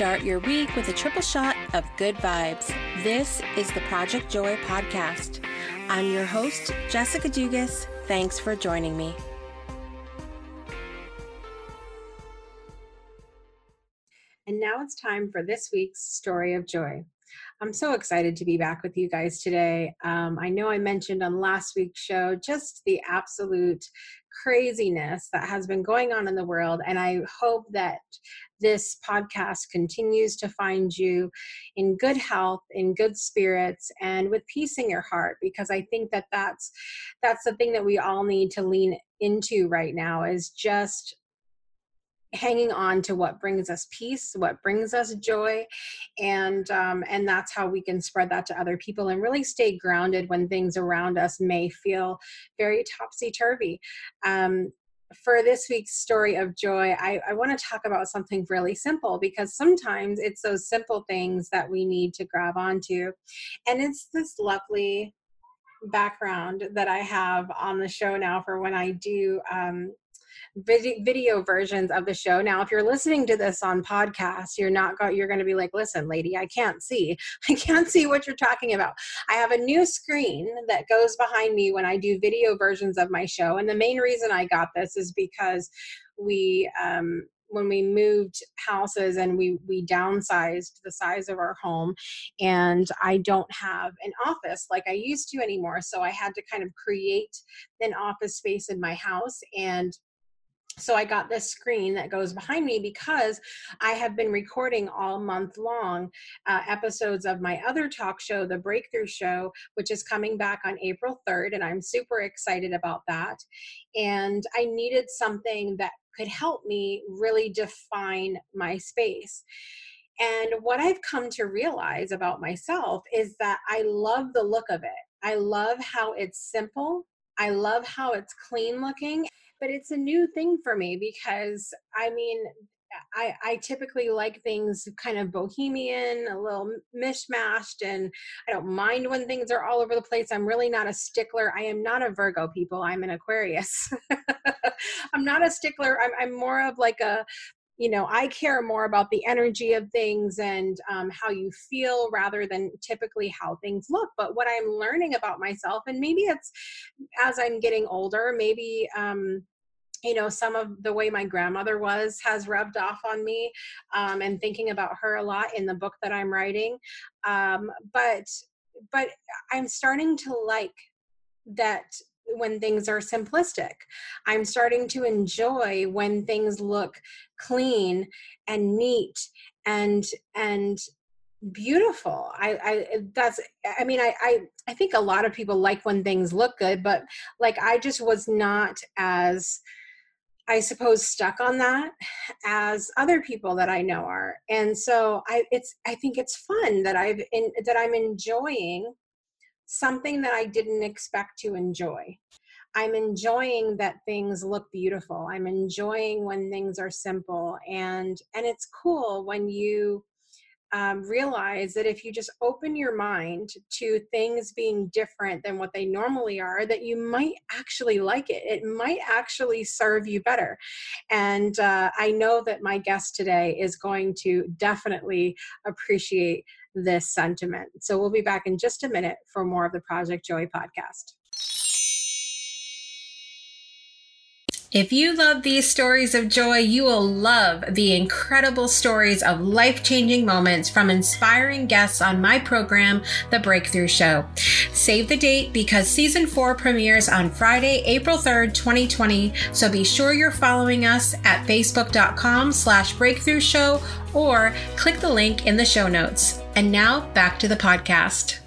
Start your week with a triple shot of good vibes. This is the Project Joy podcast. I'm your host, Jessica Dugas. Thanks for joining me. And now it's time for this week's story of joy. I'm so excited to be back with you guys today. Um, I know I mentioned on last week's show just the absolute craziness that has been going on in the world, and I hope that this podcast continues to find you in good health, in good spirits, and with peace in your heart. Because I think that that's that's the thing that we all need to lean into right now is just hanging on to what brings us peace what brings us joy and um, and that's how we can spread that to other people and really stay grounded when things around us may feel very topsy-turvy um, for this week's story of joy, I, I want to talk about something really simple because sometimes it's those simple things that we need to grab onto. And it's this lovely background that I have on the show now for when I do um, video versions of the show. Now, if you're listening to this on podcast, you're not got you're going to be like, "Listen, lady, I can't see. I can't see what you're talking about." I have a new screen that goes behind me when I do video versions of my show, and the main reason I got this is because we um, when we moved houses and we we downsized the size of our home and I don't have an office like I used to anymore so I had to kind of create an office space in my house and so I got this screen that goes behind me because I have been recording all month long uh, episodes of my other talk show, The Breakthrough Show, which is coming back on April 3rd, and I'm super excited about that. And I needed something that could help me really define my space. And what I've come to realize about myself is that I love the look of it. I love how it's simple. I love how it's clean looking but it's a new thing for me because I mean, I, I typically like things kind of bohemian, a little mishmashed, and I don't mind when things are all over the place. I'm really not a stickler. I am not a Virgo, people. I'm an Aquarius. I'm not a stickler. I'm, I'm more of like a you know i care more about the energy of things and um, how you feel rather than typically how things look. But what i'm learning about myself and maybe it's as i'm getting older maybe um, you know some of the way my grandmother was has rubbed off on me um, and thinking about her a lot in the book that i'm writing. Um, but but i'm starting to like that when things are simplistic i'm starting to enjoy when things look clean and neat and and beautiful i i that's i mean I, I i think a lot of people like when things look good but like i just was not as I suppose stuck on that as other people that I know are. And so I it's I think it's fun that I've in that I'm enjoying something that I didn't expect to enjoy. I'm enjoying that things look beautiful. I'm enjoying when things are simple and and it's cool when you um, realize that if you just open your mind to things being different than what they normally are, that you might actually like it. It might actually serve you better. And uh, I know that my guest today is going to definitely appreciate this sentiment. So we'll be back in just a minute for more of the Project Joy podcast. If you love these stories of joy, you will love the incredible stories of life changing moments from inspiring guests on my program, The Breakthrough Show. Save the date because season four premieres on Friday, April 3rd, 2020. So be sure you're following us at facebook.com slash breakthrough show or click the link in the show notes. And now back to the podcast.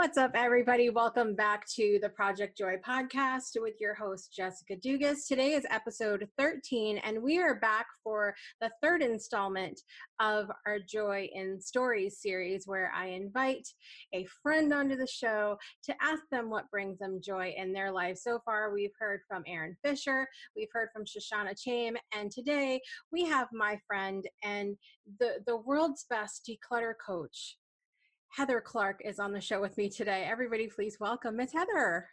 What's up, everybody? Welcome back to the Project Joy podcast with your host, Jessica Dugas. Today is episode 13, and we are back for the third installment of our Joy in Stories series, where I invite a friend onto the show to ask them what brings them joy in their life. So far, we've heard from Aaron Fisher, we've heard from Shoshana Chaim, and today we have my friend and the, the world's best declutter coach, Heather Clark is on the show with me today. Everybody, please welcome Miss Heather.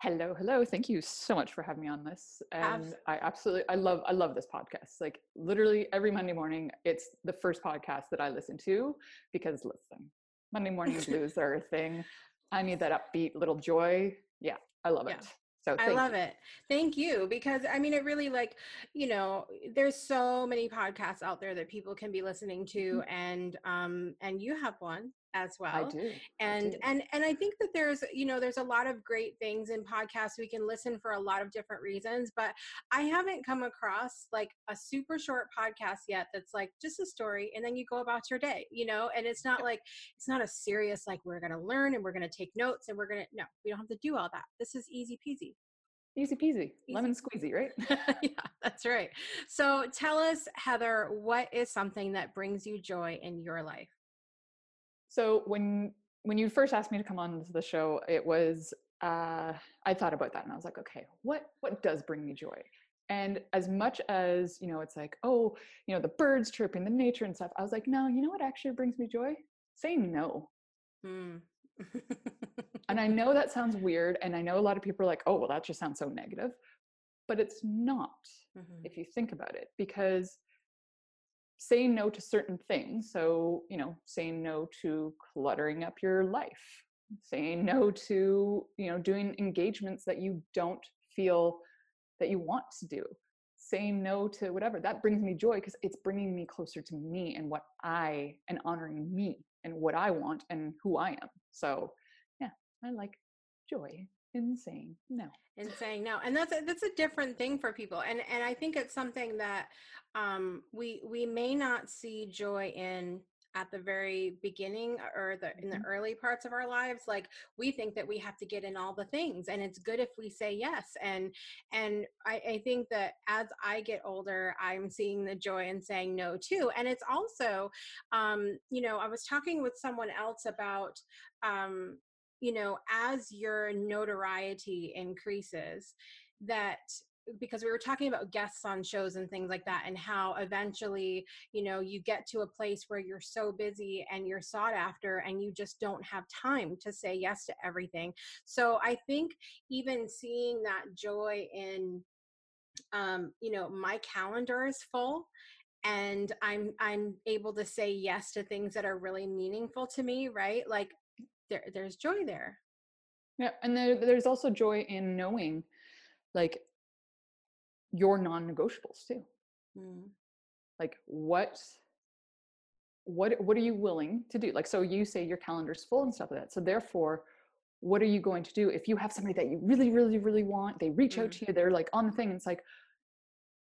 Hello, hello. Thank you so much for having me on this. And Abs- I absolutely I love I love this podcast. Like literally every Monday morning, it's the first podcast that I listen to because listen, Monday morning blues are a thing. I need that upbeat little joy. Yeah, I love Yeah. it. So I love you. it. Thank you. Because I mean, it really like, you know, there's so many podcasts out there that people can be listening to and, um, and you have one as Mm-hmm. I well. do. I And, do. and, and I think that there's, you know, there's a lot of great things in podcasts. We can listen for a lot of different reasons, but I haven't come across like a super short podcast yet that's like just a story and then you go about your day, you know, and it's not like, it's not a serious, like we're going to learn and we're going to take notes and we're going to, no, we don't have to do all that. This is easy peasy. Easy peasy. Lemon squeezy, right? yeah, that's right. So tell us, Heather, what is something that brings you joy in your life? So when when you first asked me to come on to the show, it was uh, I thought about that and I was like, okay, what what does bring me joy? And as much as you know, it's like, oh, you know, the birds chirping, the nature and stuff. I was like, no, you know what actually brings me joy? Saying no. Hmm. And I know that sounds weird, and I know a lot of people are like, oh, well, that just sounds so negative, but it's not Mhm. if you think about it, because saying no to certain things so you know saying no to cluttering up your life saying no to you know doing engagements that you don't feel that you want to do saying no to whatever that brings me joy because it's bringing me closer to me and what i and honoring me and what i want and who i am so yeah i like joy in saying no. And saying no and that's a, that's a different thing for people and and i think it's something that um we we may not see joy in at the very beginning or the in the Mhm. early parts of our lives like we think that we have to get in all the things and it's good if we say yes and and i, I think that as i get older i'm seeing the joy in saying no too and it's also um you know i was talking with someone else about um you know as your notoriety increases that because we were talking about guests on shows and things like that and how eventually you know you get to a place where you're so busy and you're sought after and you just don't have time to say yes to everything. So i think even seeing that joy in um you know my calendar is full and i'm i'm able to say yes to things that are really meaningful to me right? Like there, there's joy there Yeah, and there, there's also joy in knowing, like, your non-negotiables too. Mm. Like, what, what, what are you willing to do? Like, so you say your calendar's full and stuff like that. So therefore, what are you going to do if you have somebody that you really, really, really want? They reach out Mm. to you. They're like on the thing. And it's like,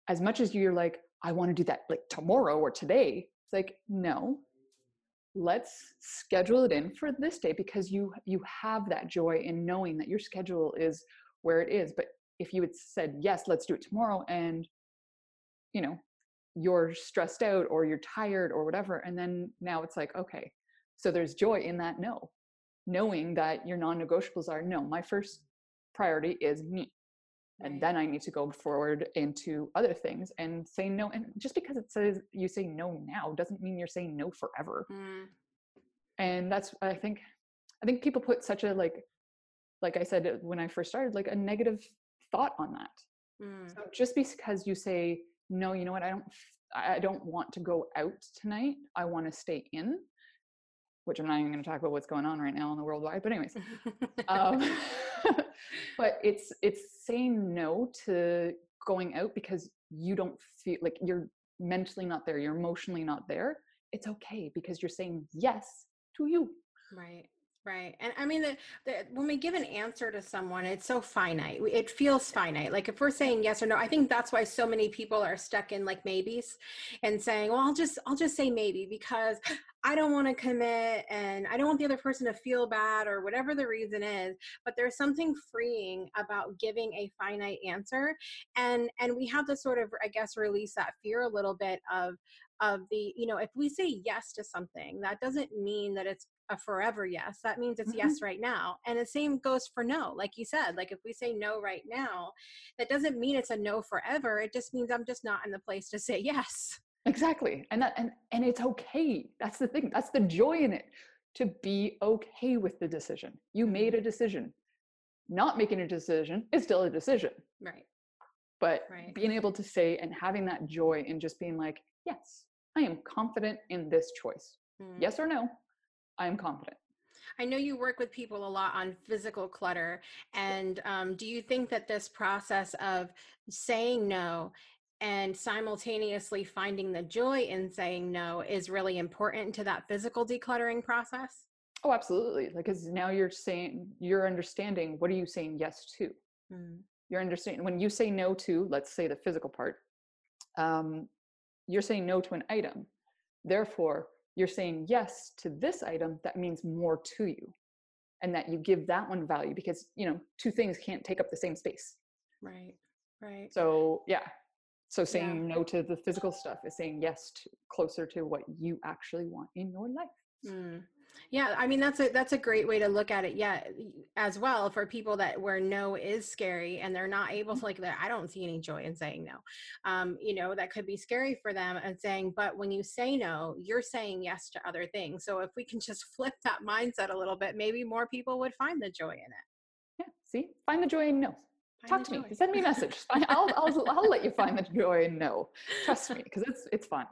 as much as you're like, I want to do that like tomorrow or today. It's like, no, let's schedule it in for this day because you you have that joy in knowing that your schedule is where it is. But if you had said yes let's do it tomorrow and you know you're stressed out or you're tired or whatever and then now it's like okay. So there's joy in that no. Knowing that your non-negotiables are no my first priority is me and Right. then i need to go forward into other things and say no and just because it says you say no now doesn't mean you're saying no forever Mm. and that's i think i think people put such a like like i said uh, when i first started like a negative thought on that Mm. so just because you say no you know what i don't i don't want to go out tonight i want to stay in which i'm not even going to talk about what's going on right now in the world wide but anyways um, but it's it's saying no to going out because you don't feel like you're mentally not there you're emotionally not there it's okay because you're saying yes to you Right. Right. And I mean, the, the, when we give an answer to someone, it's so finite. It feels finite. Like if we're saying yes or no, I think that's why so many people are stuck in like maybes and saying, well, I'll just, I'll just say maybe because I don't want to commit and I don't want the other person to feel bad or whatever the reason is. But there's something freeing about giving a finite answer. And, and we have to sort of, I guess, release that fear a little bit of, of the, you know, if we say yes to something, that doesn't mean that it's a forever yes. That means it's Mhm. yes right now. And the same goes for no. Like you said, like if we say no right now, that doesn't mean it's a no forever. It just means I'm just not in the place to say yes. exactly and that and and it's okay that's the thing that's the joy in it to be okay with the decision you made a decision not making a decision is still a decision right but Right. being able to say and having that joy and just being like yes i am confident in this choice Mm. yes or no i am confident I know you work with people a lot on physical clutter. And um, do you think that this process of saying no and simultaneously finding the joy in saying no is really important to that physical decluttering process? oh absolutely like because now you're saying you're understanding what are you saying yes to Mm. you're understanding when you say no to let's say the physical part um, you're saying no to an item therefore you're saying yes to this item that means more to you and that you give that one value because you know two things can't take up the same space Right, right. so yeah so saying no to the physical stuff is saying yes to closer to what you actually want in your life Mm. Yeah, I mean that's a that's a great way to look at it. Yeah, as well for people that where no is scary and they're not able to like that. I don't see any joy in saying no. Um, you know that could be scary for them and saying, but when you say no, you're saying yes to other things. So if we can just flip that mindset a little bit, maybe more people would find the joy in it. yeah see find the joy in no Find talk to me send me a message I'll, I'll, I'll let you find the joy in no trust me because it's it's fun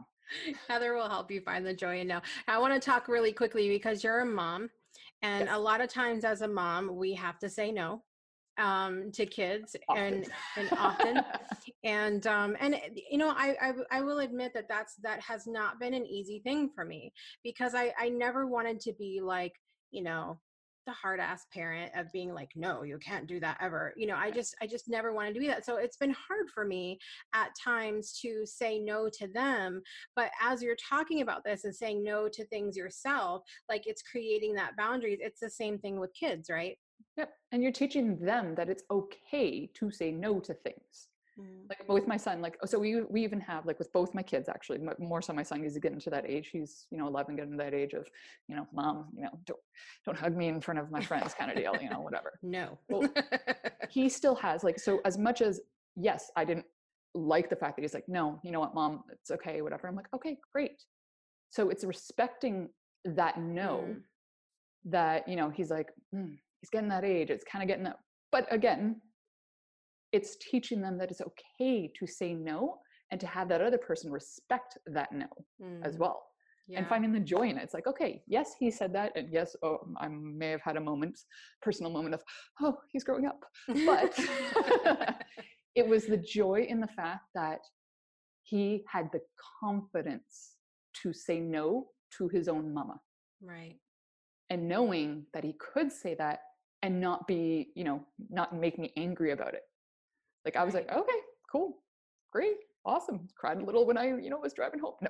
Heather will help you find the joy in no. I want to talk really quickly because you're a mom, and Yes. a lot of times as a mom, we have to say no um, to kids, and and often, and um, and you know, I I will admit that that's that has not been an easy thing for me because I I never wanted to be like you know the hard ass parent of being like no you can't do that ever you know i just i just never wanted to be that so it's been hard for me at times to say no to them but as you're talking about this and saying no to things yourself like it's creating that boundaries it's the same thing with kids right Yep. And you're teaching them that it's okay to say no to things. Like with my son, like so we we even have like with both my kids actually, more so my son he's getting to that age. He's you know 11, getting to that age of you know mom, you know don't don't hug me in front of my friends kind of deal, you know whatever. no Well, He still has like so as much as yes, I didn't like the fact that he's like no, you know what, mom, it's okay, whatever. I'm like okay, great. So it's respecting that no Mm. that you know he's like "Mm, he's getting that age it's kind of getting that but again it's teaching them that it's okay to say no and to have that other person respect that no as Mm. well yeah. and finding the joy in it. It's like okay yes he said that and yes oh i may have had a moment personal moment of oh he's growing up. But it was the joy in the fact that he had the confidence to say no to his own mama. Right. And knowing that he could say that and not be you know not make me angry about it like i was like okay cool great awesome cried a little when i you know was driving home. No,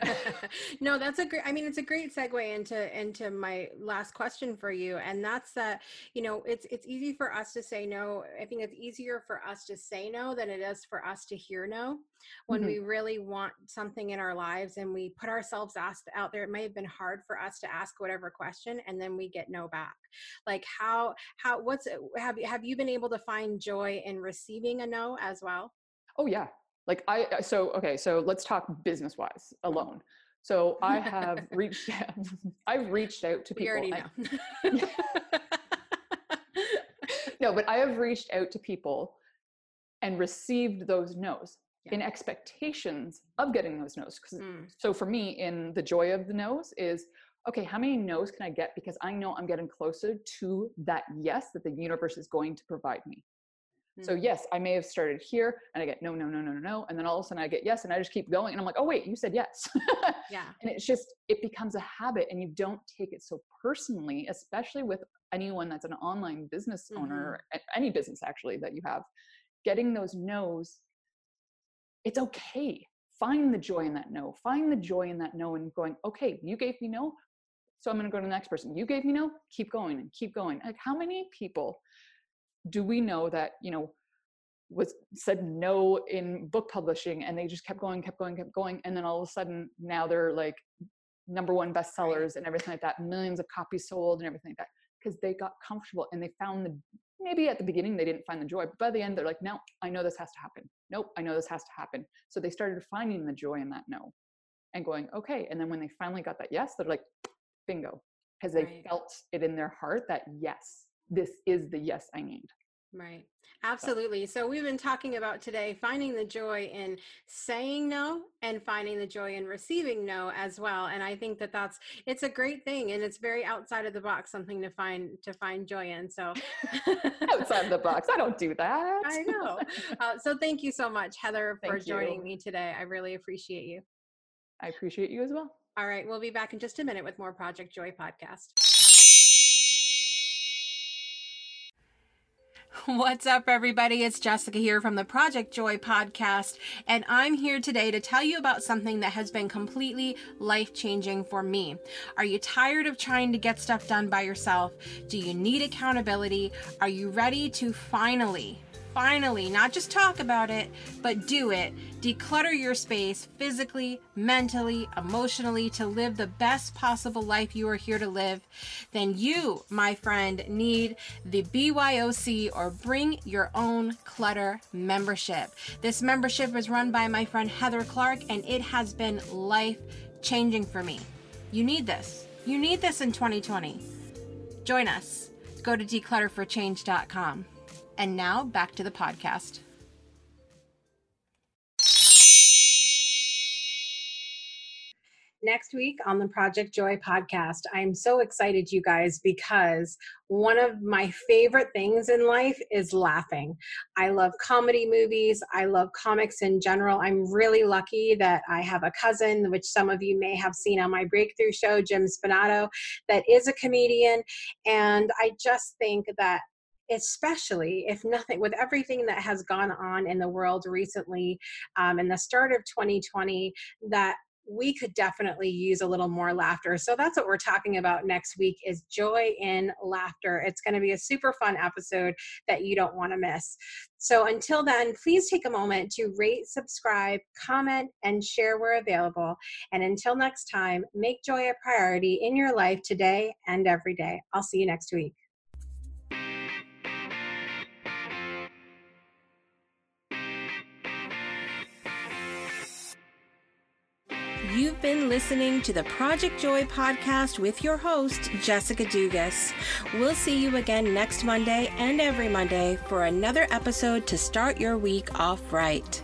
no that's a great i mean it's a great segue into into my last question for you and that's that you know it's it's easy for us to say no i think it's easier for us to say no than it is for us to hear no. When Mhm. we really want something in our lives and we put ourselves asked out there it may have been hard for us to ask whatever question and then we get no back. Like how how what's have you have you been able to find joy in receiving a no as well? Oh yeah like i so okay so let's talk business wise alone. So i have reached i've reached out to people already I- know. No but i have reached out to people and received those no's Yeah. in expectations of getting those no's Mm, so for me in the joy of the no's is okay how many no's can i get because i know i'm getting closer to that yes that the universe is going to provide me so mm. yes i may have started here and i get no no no no no no and then all of a sudden i get yes and i just keep going and i'm like oh wait you said yes. Yeah. And it's just it becomes a habit and you don't take it so personally especially with anyone that's an online business owner a- any business actually that you have getting those no's it's okay. Find the joy in that no. Find the joy in that no and going okay you gave me no so i'm going to go to the next person. You gave me no keep going and keep going. Like how many people do we know that you know was said no in book publishing and they just kept going kept going kept going and then all of a sudden now they're like number one bestsellers and everything like that millions of copies sold and everything like that because they got comfortable and they found the maybe at the beginning they didn't find the joy but by the end they're like no i know this has to happen. Nope i know this has to happen. So they started finding the joy in that no and going okay. And then when they finally got that yes they're like bingo. Because they Right. felt it in their heart that yes this is the yes I need. Right. Absolutely. So, we've been talking about today finding the joy in saying no and finding the joy in receiving no as well. And I think that that's it's a great thing and it's very outside of the box something to find to find joy in. So, outside the box. I don't do that. I know. Uh, so, thank you so much, Heather, for joining you. me today. I really appreciate you. I appreciate you as well. All right. We'll be back in just a minute with more Project Joy podcast. What's up, everybody? It's Jessica here from the Project Joy podcast, and I'm here today to tell you about something that has been completely life changing for me. Are you tired of trying to get stuff done by yourself? Do you need accountability? Are you ready to finally? Finally not just talk about it, but do it. Declutter your space physically, mentally, emotionally to live the best possible life you are here to live. Then you, my friend, need the BYOC or Bring Your Own Clutter membership. This membership is run by my friend Heather Clark and it has been life changing for me. You need this. You need this in 2020. Join us. Go to declutterforchange.com. And now back to the podcast. Next week on the Project Joy podcast, I'm so excited, you guys, because one of my favorite things in life is laughing. I love comedy movies. I love comics in general. I'm really lucky that I have a cousin, which some of you may have seen on my breakthrough show, Jim Spinato, that is a comedian. And I just think that especially if nothing with everything that has gone on in the world recently um, in the start of 2020 that we could definitely use a little more laughter. So that's what we're talking about next week is joy in laughter. It's going to be a super fun episode that you don't want to miss. So until then please take a moment to rate subscribe comment and share where available. And until next time make joy a priority in your life today and every day. I'll see you next week been listening to the Project Joy podcast with your host, Jessica Dugas. We'll see you again next Monday and every Monday for another episode to start your week off right.